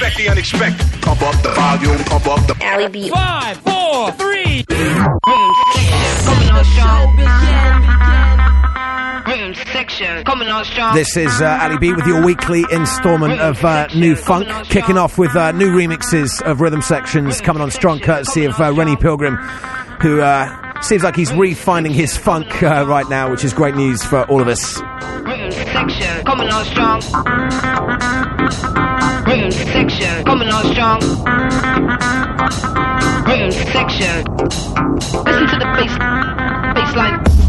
expect the unexpected. Pump up the volume, pump up the. Ali B. Five, four, three. Coming on strong. Room section. Coming on strong. This is uh, Ali B with your weekly instalment of uh, nu funk, kicking off with uh, new remixes of rhythm sections coming on strong, courtesy of uh, Rennie Pilgrem, who uh, seems like he's refinding his funk uh, right now, which is great news for all of us. Room section. Coming on strong. Room section. Coming on strong. Room section. Listen to the bass. Bassline. Yeah,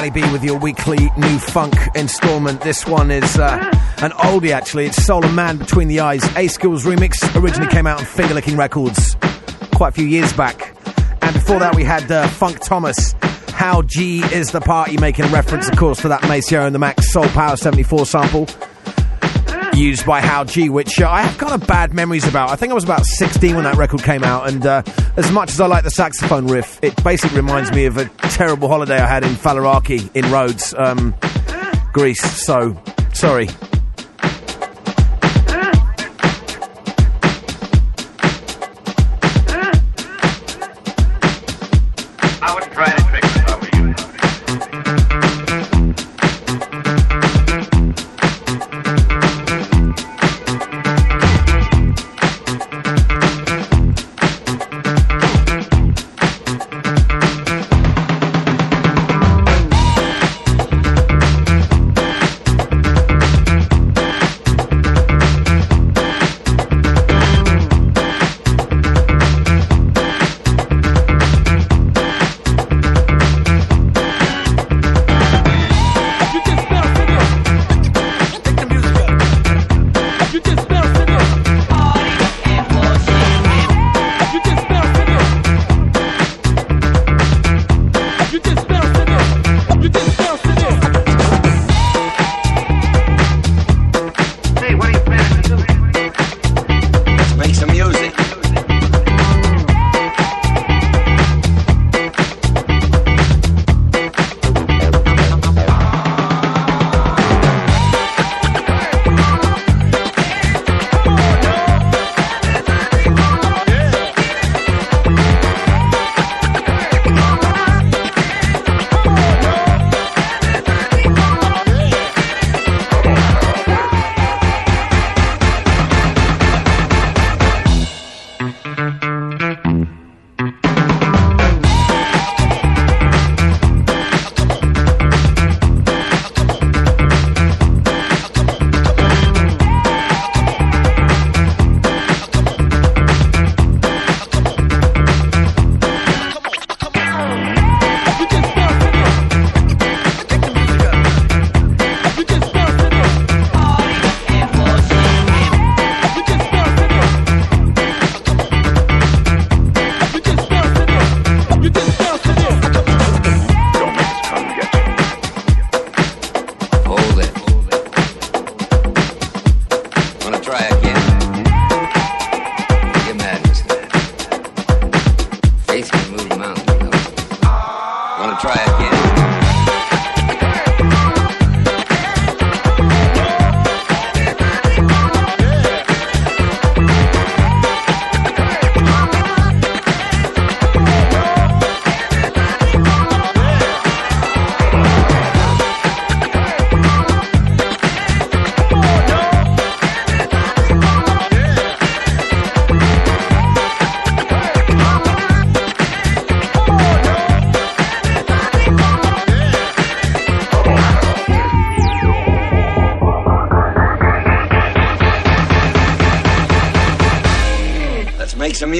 Ali B with your weekly nu funk installment. This one is uh, an oldie, actually. It's Soul and Man Between the Eyes. A-Skillz remix originally came out on Finger Lickin' Records quite a few years back. And before that, we had uh, Funk Thomas. How G is the party, making reference, of course, to that Maceo and the Macks Soul Power 74 sample used by How G, which uh, I have kind of bad memories about. I think I was about 16 when that record came out, and uh, as much as I like the saxophone riff, it basically reminds me of a terrible holiday I had in Faliraki in Rhodes, um, Greece. So, sorry.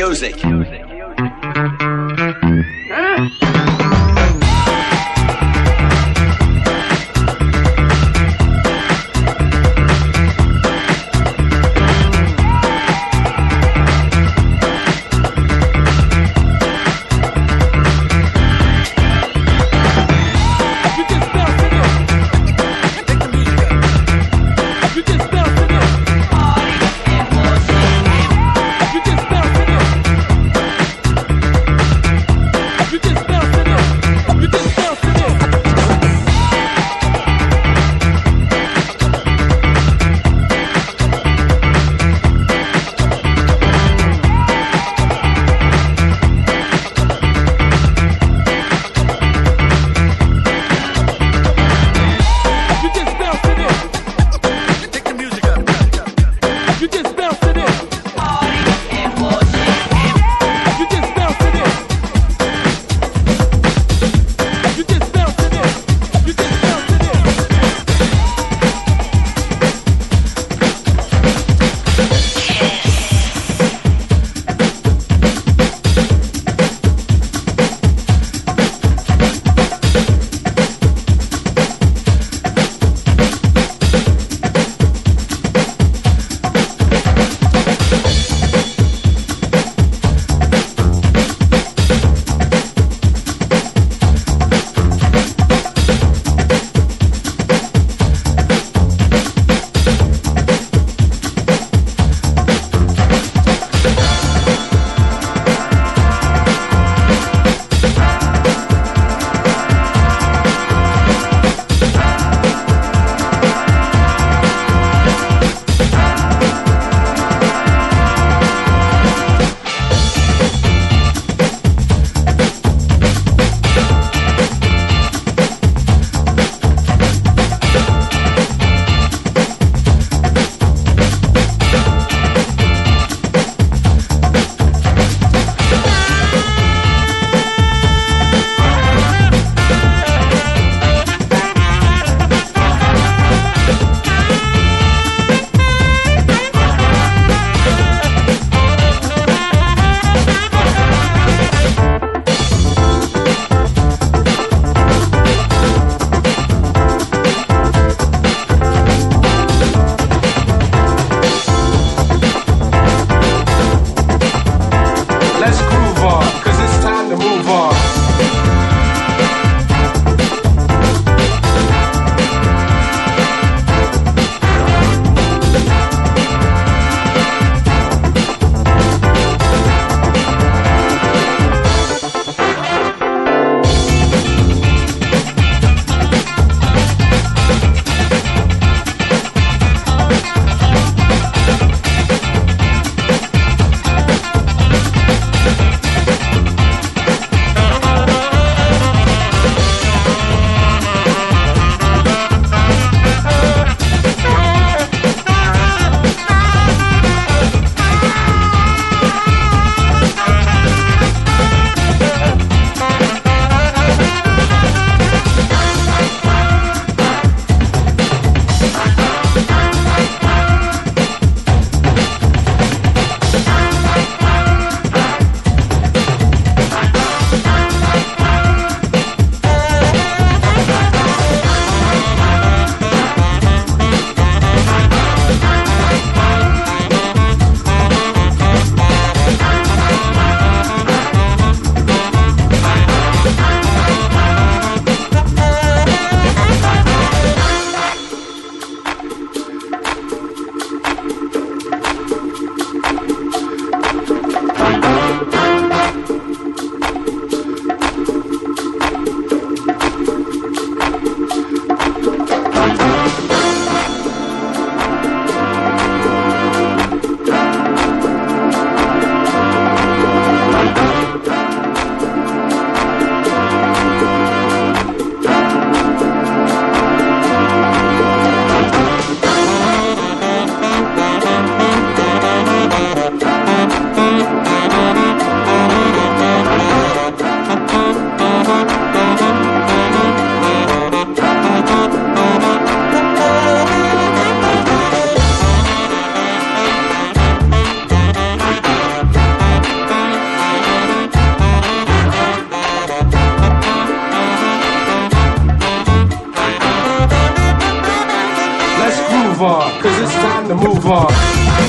Some music.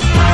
On.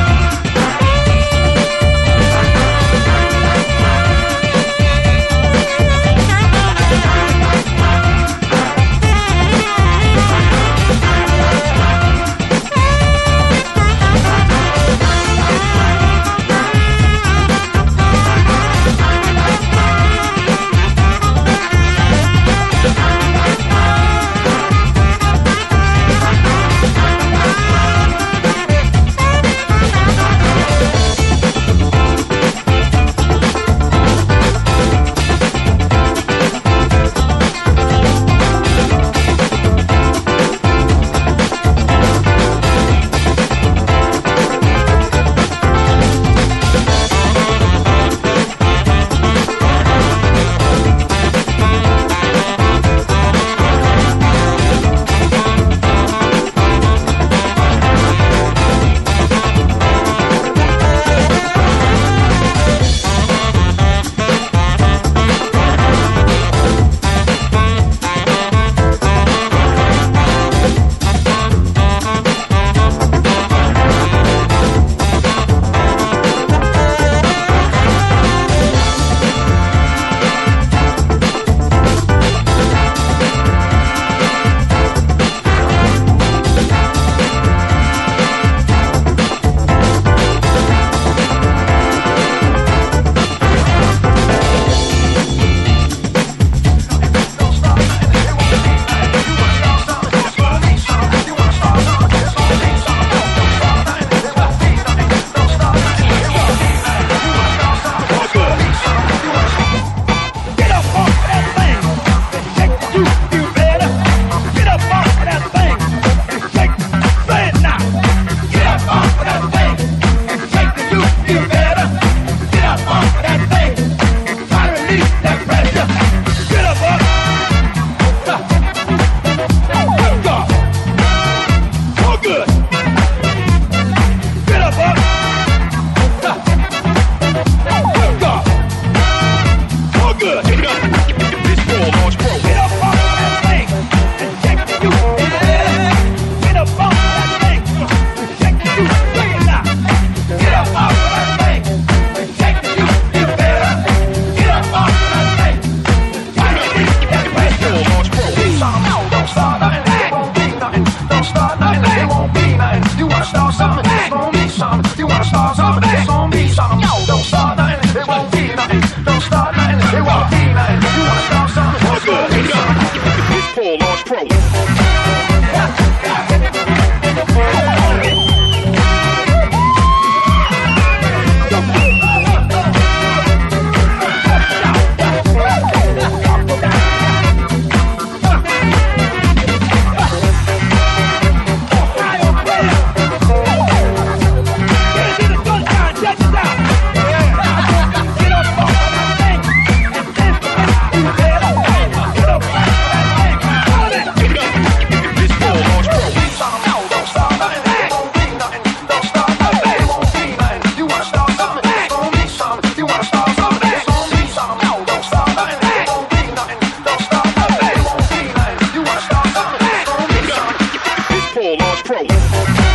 Get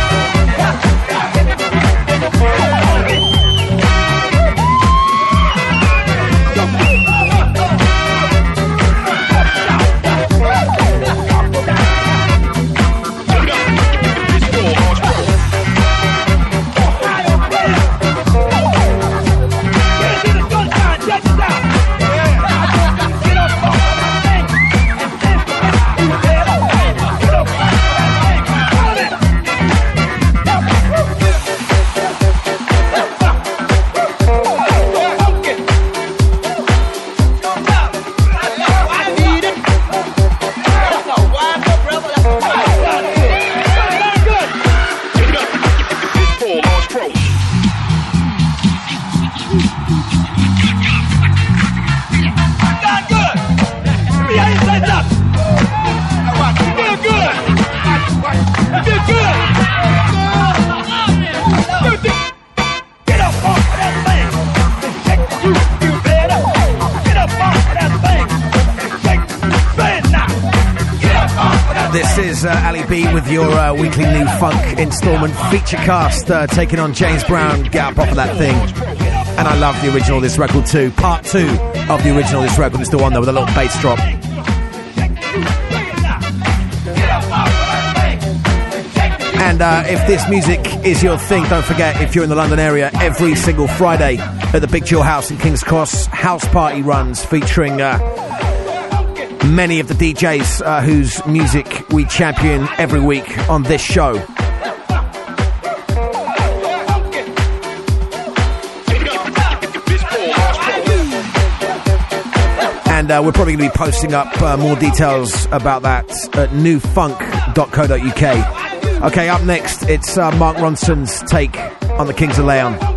funk installment Featurecast, uh, taking on James Brown. Get up off of that thing. And I love the original this record too. Part two of the original this record is the one though with a little bass drop. And uh, if this music is your thing, don't forget if you're in the London area, every single Friday at the Big Chill House in King's Cross, house party runs featuring uh, many of the DJs uh, whose music we champion every week on this show. And uh, we're probably going to be posting up uh, more details about that at newfunk.co.uk. Okay, up next, it's uh, Mark Ronson's take on the Kings of Leon.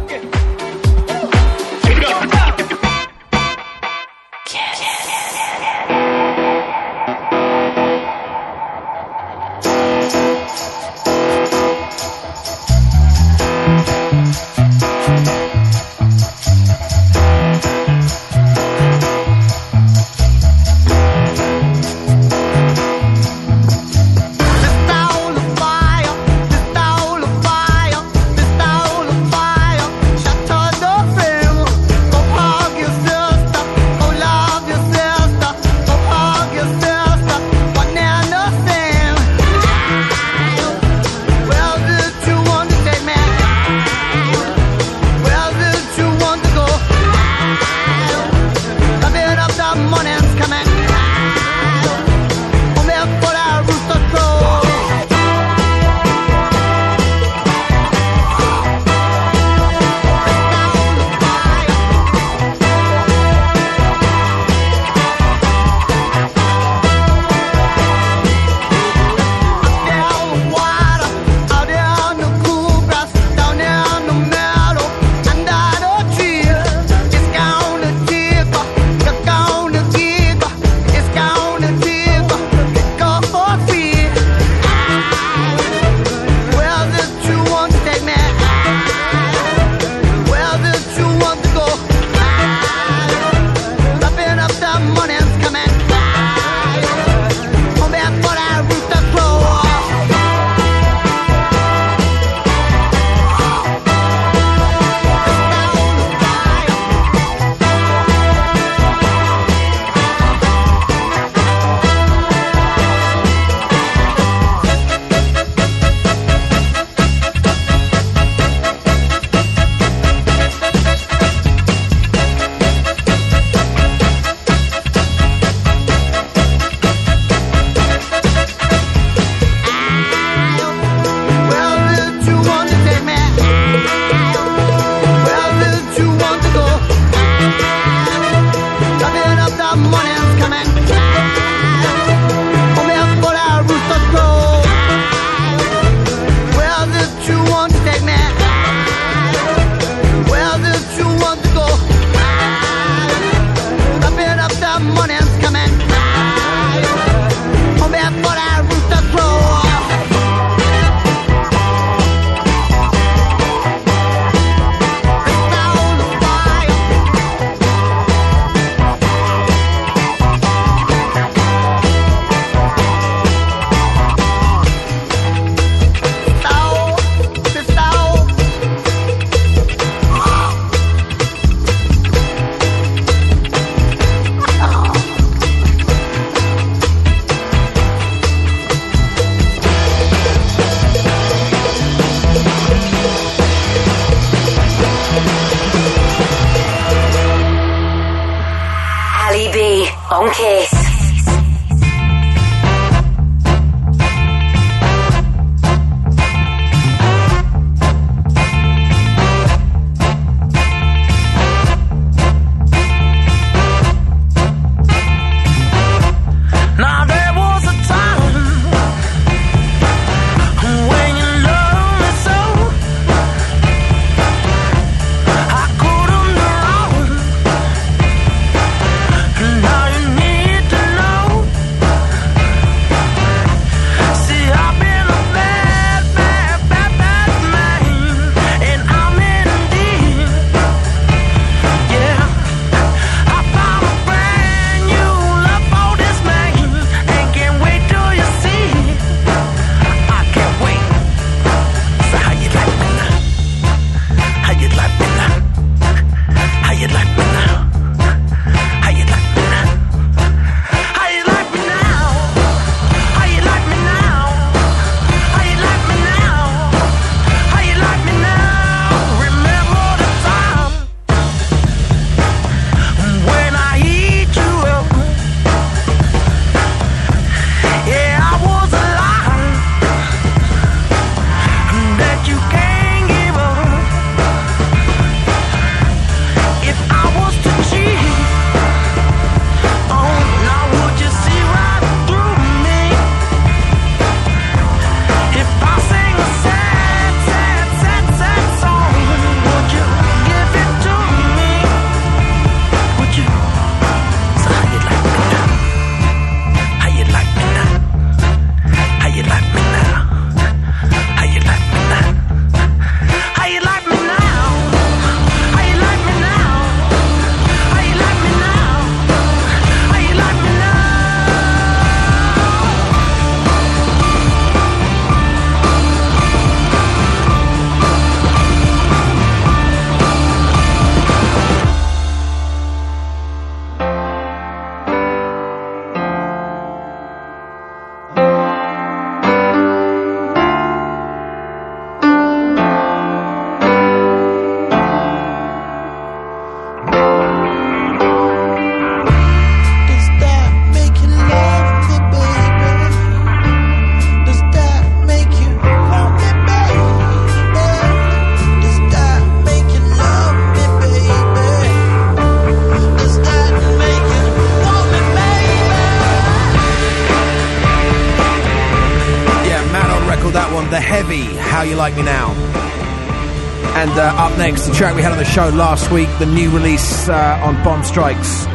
track we had on the show last week, the new release uh, on Bomb Strikes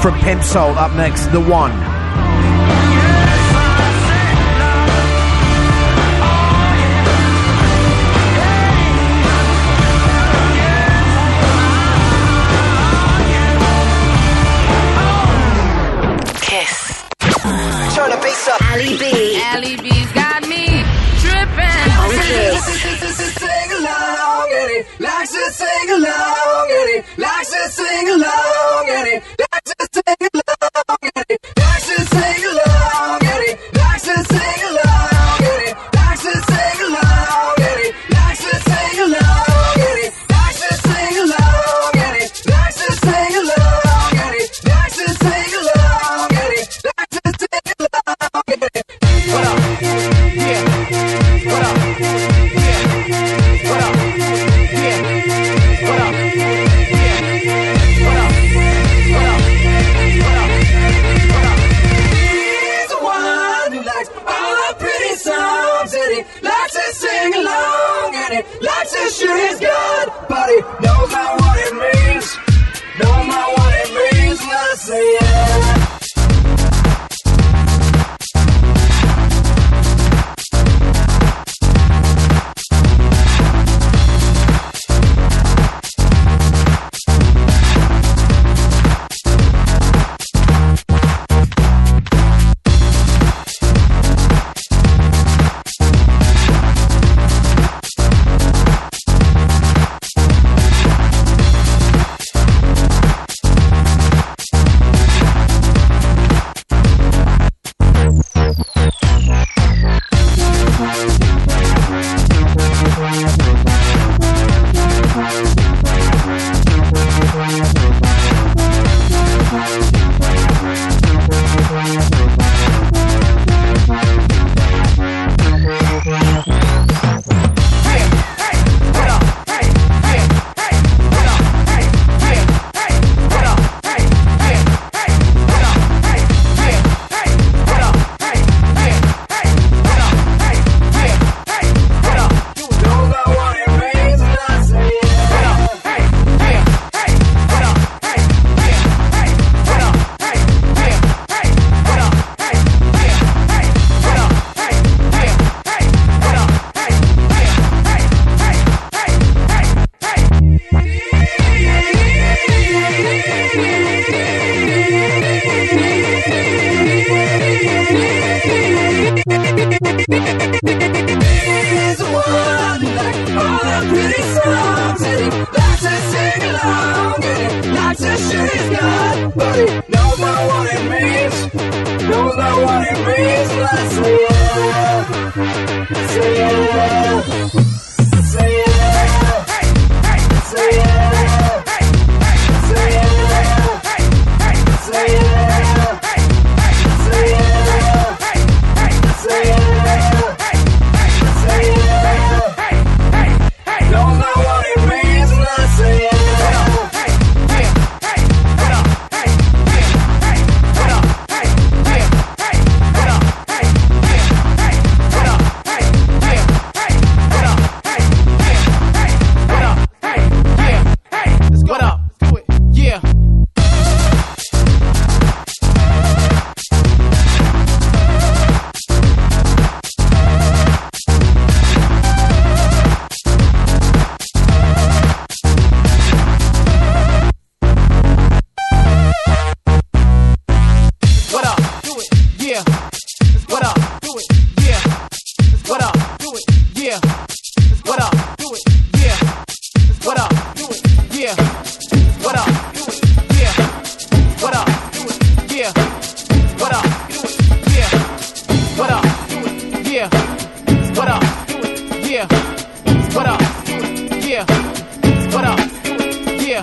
from Pimp Soul. Up next, The One.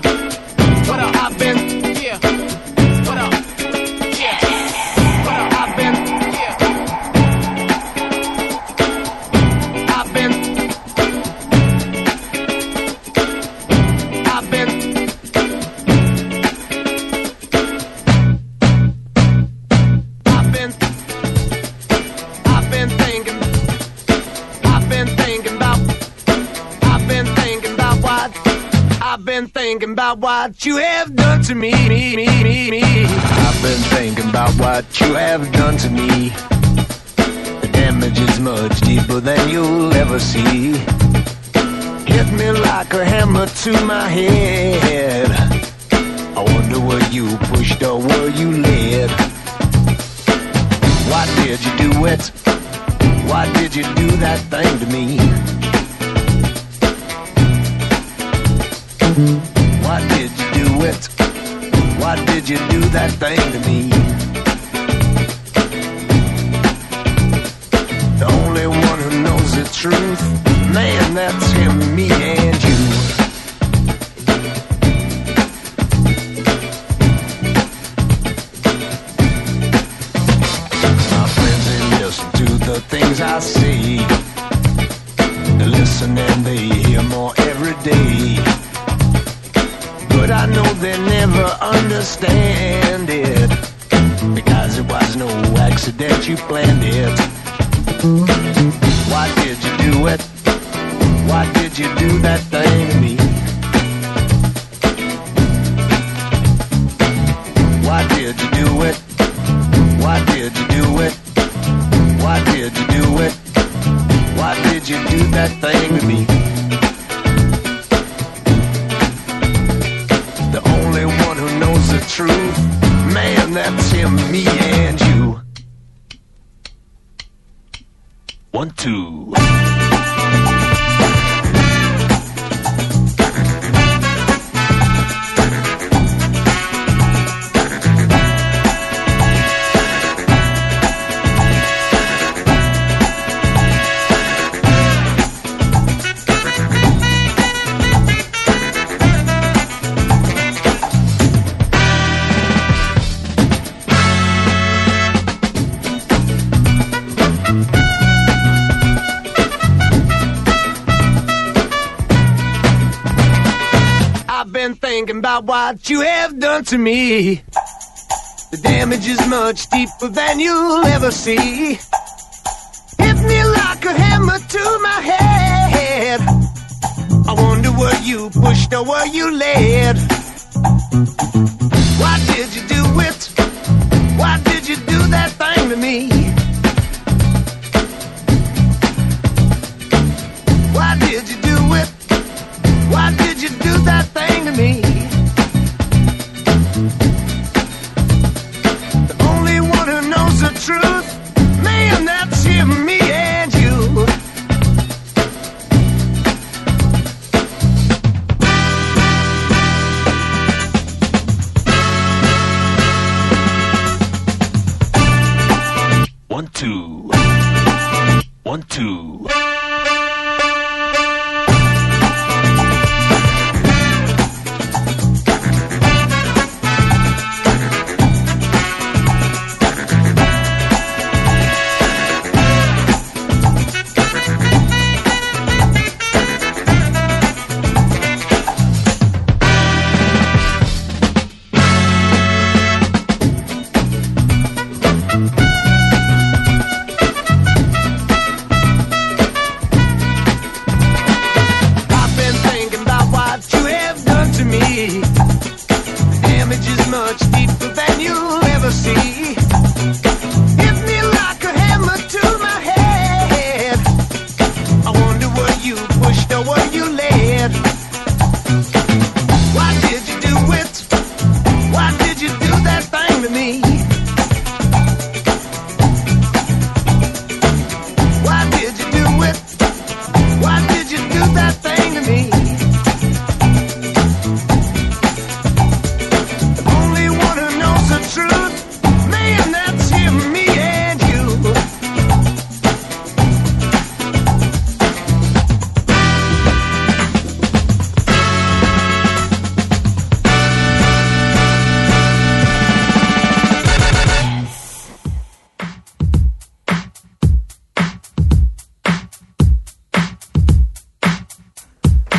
Mira. About what you have done to me. me, me, me, me. I've been thinking about what you have done to me. The damage is much deeper than you'll ever see. Hit me like a hammer to my head. I wonder where you pushed or where you led? Why did you do it? Why did you do that thing to me? Why did you do it? Why did you do that thing to me? The only one who knows the truth, man, that's him, me, and you. Understand it. Because it was no accident, you planned it. Why did you do it? Why did you do that thing to me? Why did you do it? Why did you do it? Why did you do it? Why did you do that thing to me? Truth, man, that's him, me, and you. One, two. About what you have done to me. The damage is much deeper than you'll ever see. Hit me like a hammer to my head. I wonder were you pushed or were you led? Why did you do it? Why did you do that thing to me? Why did you do it? Why did you do that thing to me? One, two.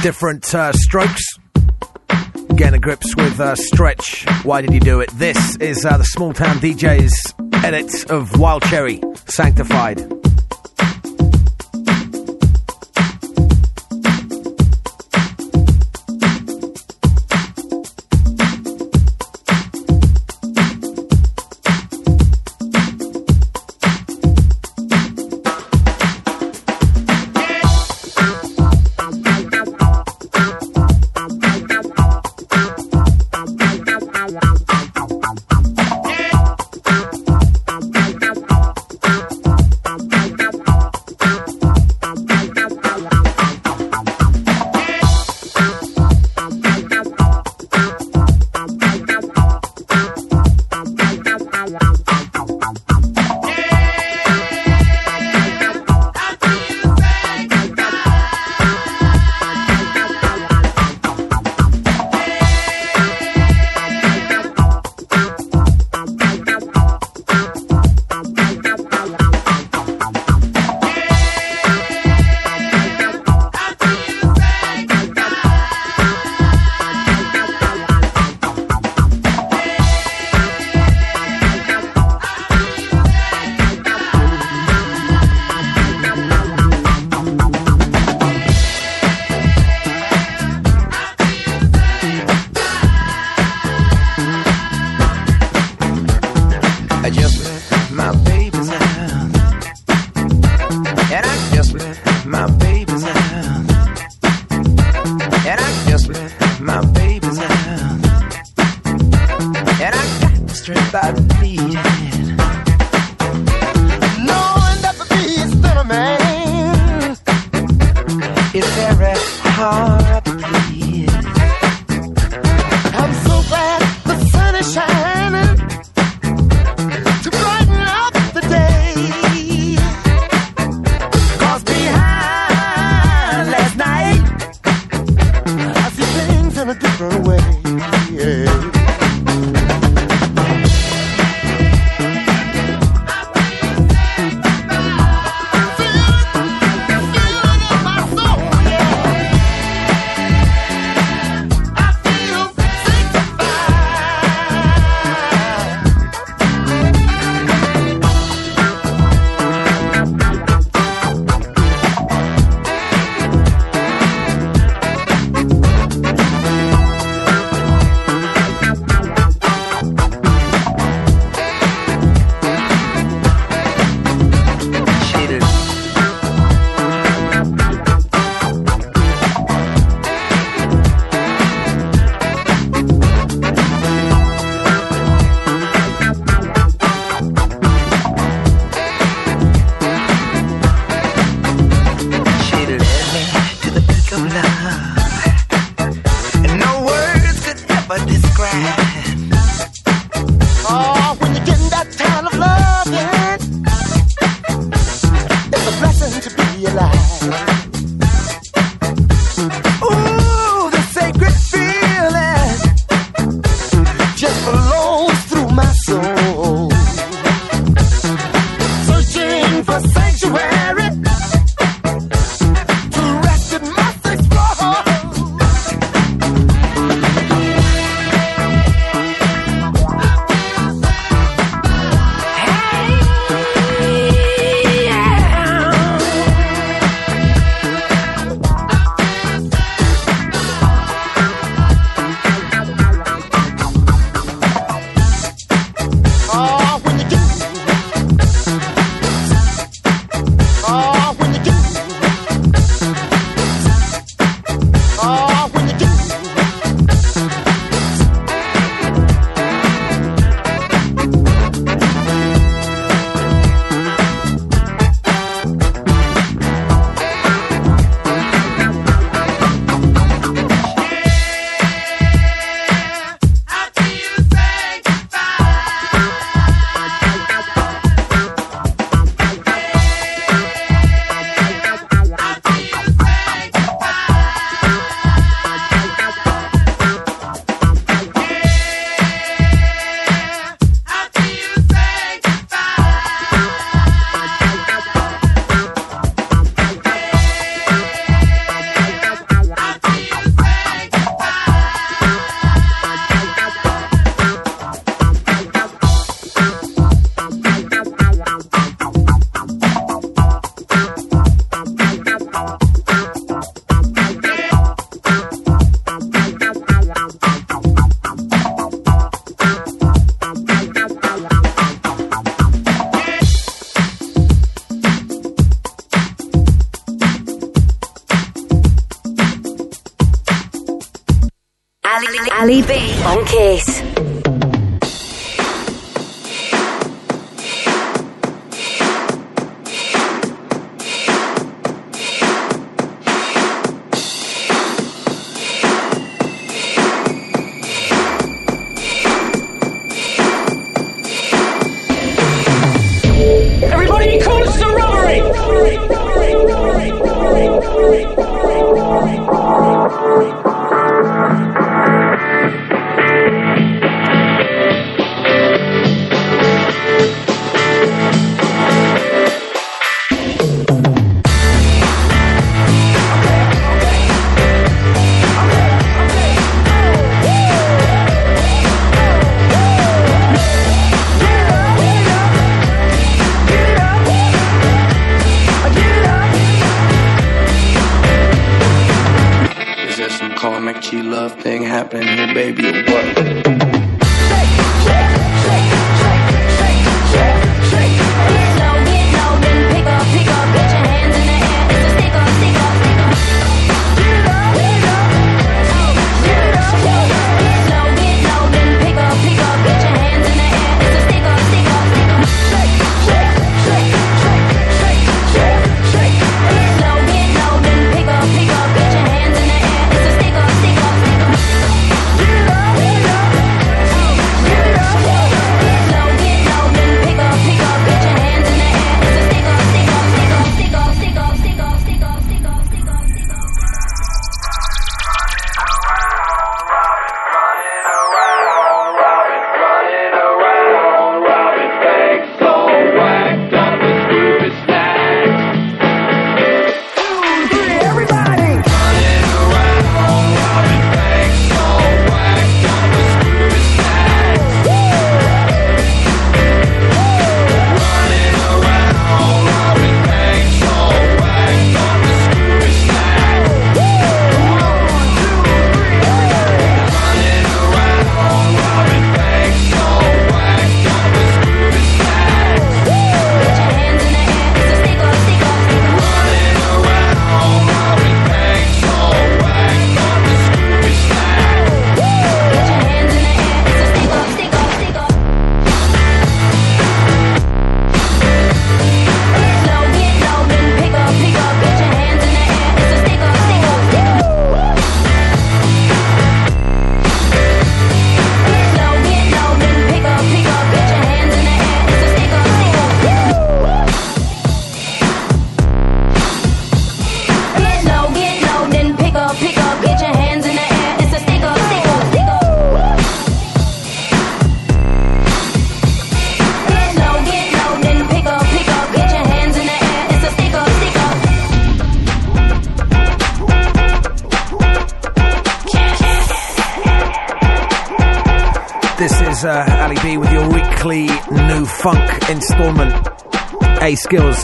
Different uh, strokes. Getting a grips with uh, Stretch. Why did you do it? This is uh, the Small Town DJ's edit of Wild Cherry, Sanctified.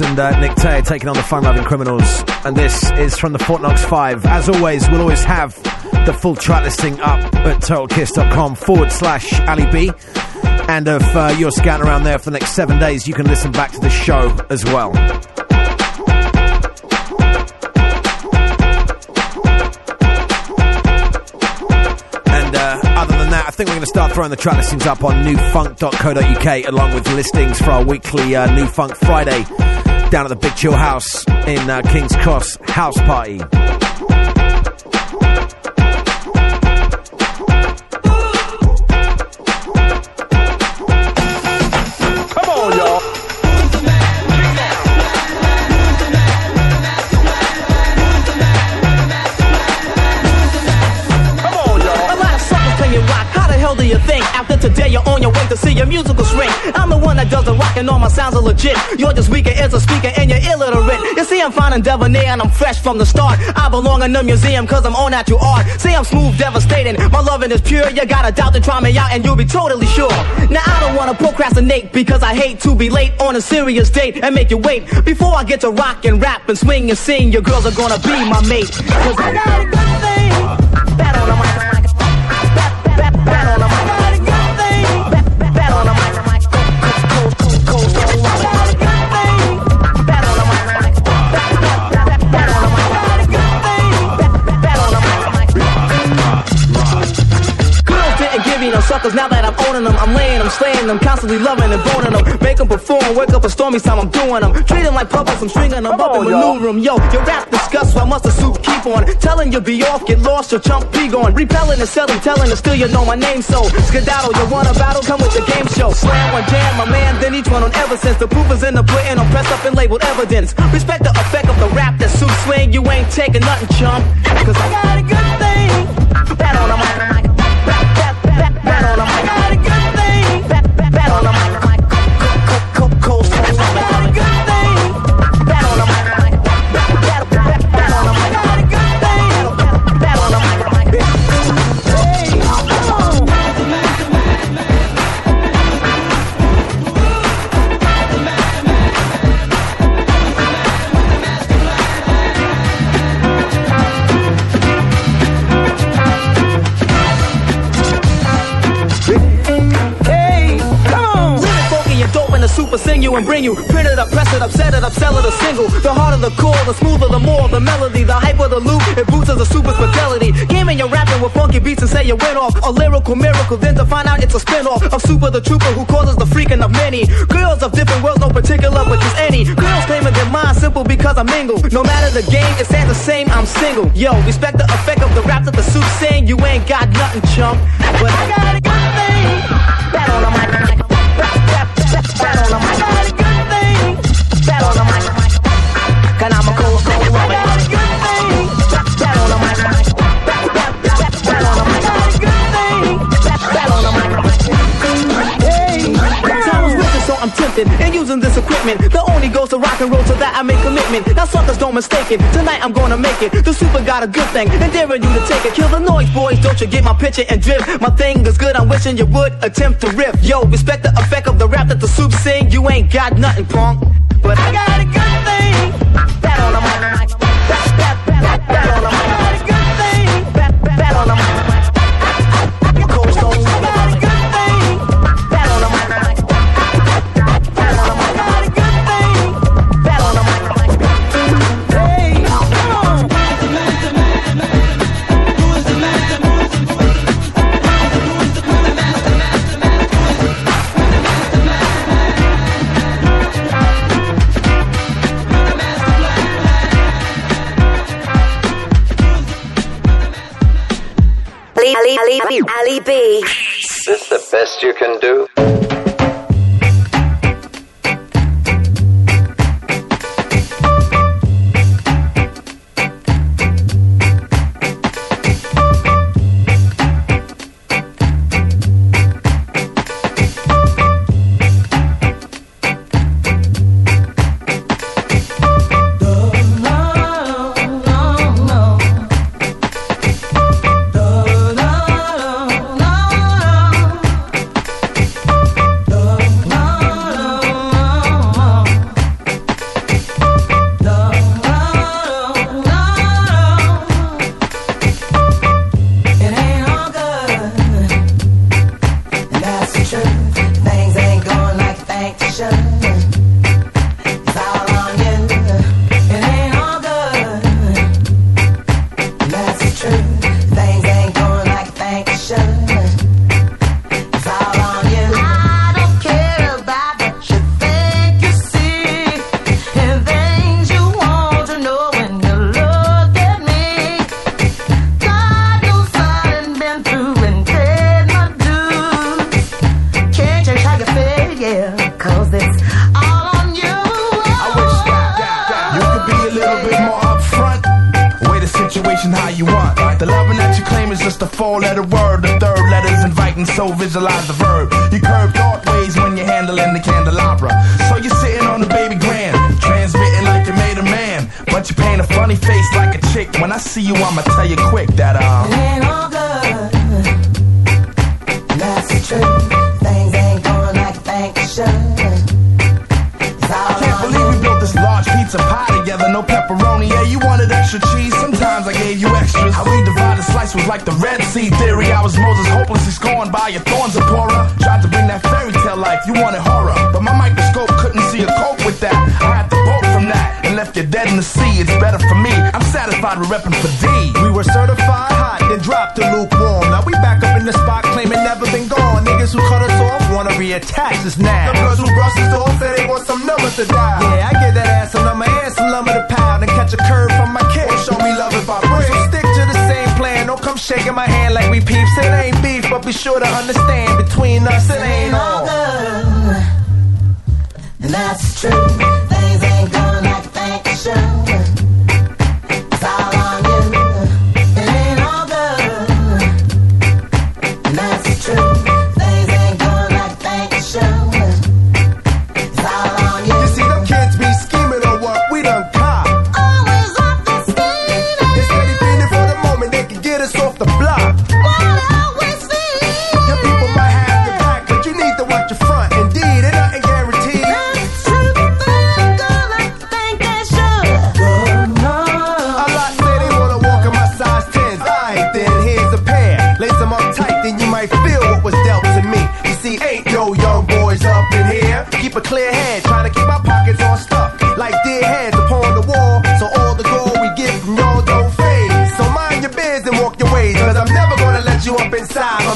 And uh, Nick Tay taking on the Fun Lovin' Criminals. And this is from the Fort Knox 5. As always, we'll always have the full track listing up at totalkiss.com forward slash Ali B. And if uh, you're scouting around there for the next seven days, you can listen back to the show as well. And uh, other than that, I think we're going to start throwing the track listings up on nufunk.co.uk along with listings for our weekly uh, Nu Funk Friday down at the Big Chill House in uh, King's Cross House Party. Come on, y'all. Come on, y'all. A lot of suckers playing rock. How the hell do you think? After today, you're on to see your musical swing. I'm the one that does the rock and all my sounds are legit. You're just weaker as a speaker and you're illiterate. You see, I'm fine and debonair and I'm fresh from the start. I belong in the museum cause I'm all natural art. See, I'm smooth, devastating. My loving is pure. You gotta doubt to try me out and you'll be totally sure. Now, I don't wanna procrastinate because I hate to be late on a serious date and make you wait. Before I get to rock and rap and swing and sing, your girls are gonna be my mate. Cause I got a give me no suckers. Now that I'm owning them, I'm laying them, slaying them, constantly loving and boning them. Make them perform, wake up a stormy time, I'm doing them. Treat them like puppets, I'm stringing them up and maneuver them. Yo, your rap disgust, so I must assume keep on. Telling you be off, get lost, your chump be gone. Repelling and selling, telling and still you know my name. So skedaddle, you wanna battle? Come with the game show. Slam one jam, my man, then each one on ever since. The proof is in the pudding, I'm pressed up and labeled evidence. Respect the effect of the rap that suits swing. You ain't taking nothing, chump. Cause I got a good thing. Bring you. Print it up, press it up, set it up, sell it a single. The harder the core, the smoother the more, the melody, the hype of the loop, it boosts as a super fidelity. Game in your rapping with funky beats and say you went off. A lyrical miracle, then to find out it's a spin-off of Super the Trooper who causes the freaking of many. Girls of different worlds, no particular, but just any. Girls claiming their mind simple because I mingle. No matter the game, it stands the same, I'm single. Yo, respect the effect of the rap that the suit saying you ain't got nothing, chump. But I got a good thing. Bad on the mic. Bad on the. And using this equipment. The only goes to rock and roll, so that I make commitment. Now suckers don't mistake it. Tonight I'm gonna make it. The super got a good thing, and daring you to take it. Kill the noise, boys. Don't you get my picture and drift? My thing is good. I'm wishing you would attempt to riff. Yo, respect the effect of the rap that the soup sing. You ain't got nothing, punk. But I got a good Is this the best you can do? Face like a chick. When I see you, I'ma tell you quick that, um. It ain't all good. That's the truth. Things ain't going like they should. It's all I can't believe we built this large pizza pie together. No pepperoni, yeah, you wanted extra cheese. Sometimes I gave you extras. How we divided slice was like the Red Sea theory. I was Moses, hopelessly scorned by your thorns, Zipporah. Tried to bring that fairy tale life, you wanted horror. But my microscope couldn't see a cope with that. I had to bolt from that and left you dead in the sea. It's better for me. I'm satisfied with repping for D. We were certified hot, then dropped to lukewarm. Now we back up in the spot, claiming never been gone. Niggas who cut us off wanna reattach us now. The bloods who brush us off say they want some numbers to dial. Yeah, I get that ass some number and some lumber to pound and catch a curve from my kid. Show me love if I bring. So stick to the same plan. Don't come shaking my hand like we peeps. It ain't beef, but be sure to understand between us it ain't all. good. And that's true. Think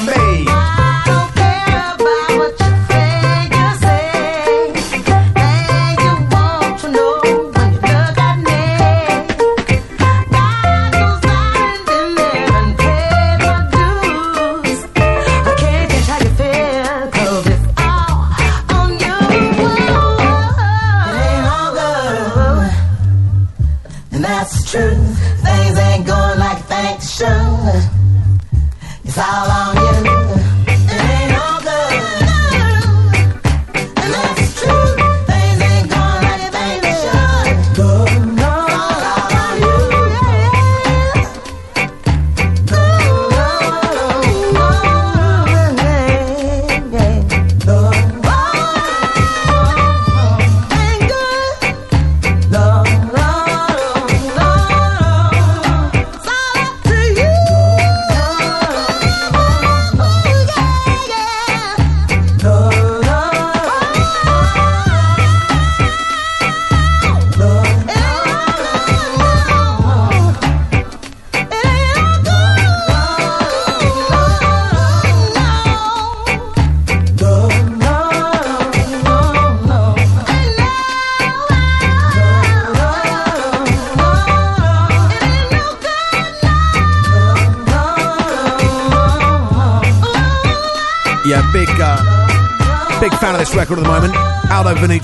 lembrei.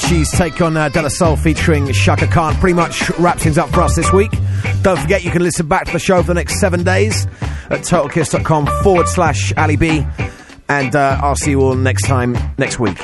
Vanucci's take on uh, De La Soul featuring Chaka Khan pretty much wraps things up for us this week. Don't forget you can listen back to the show for the next seven days at totalkiss.com forward slash Ali B. And uh, I'll see you all next time next week.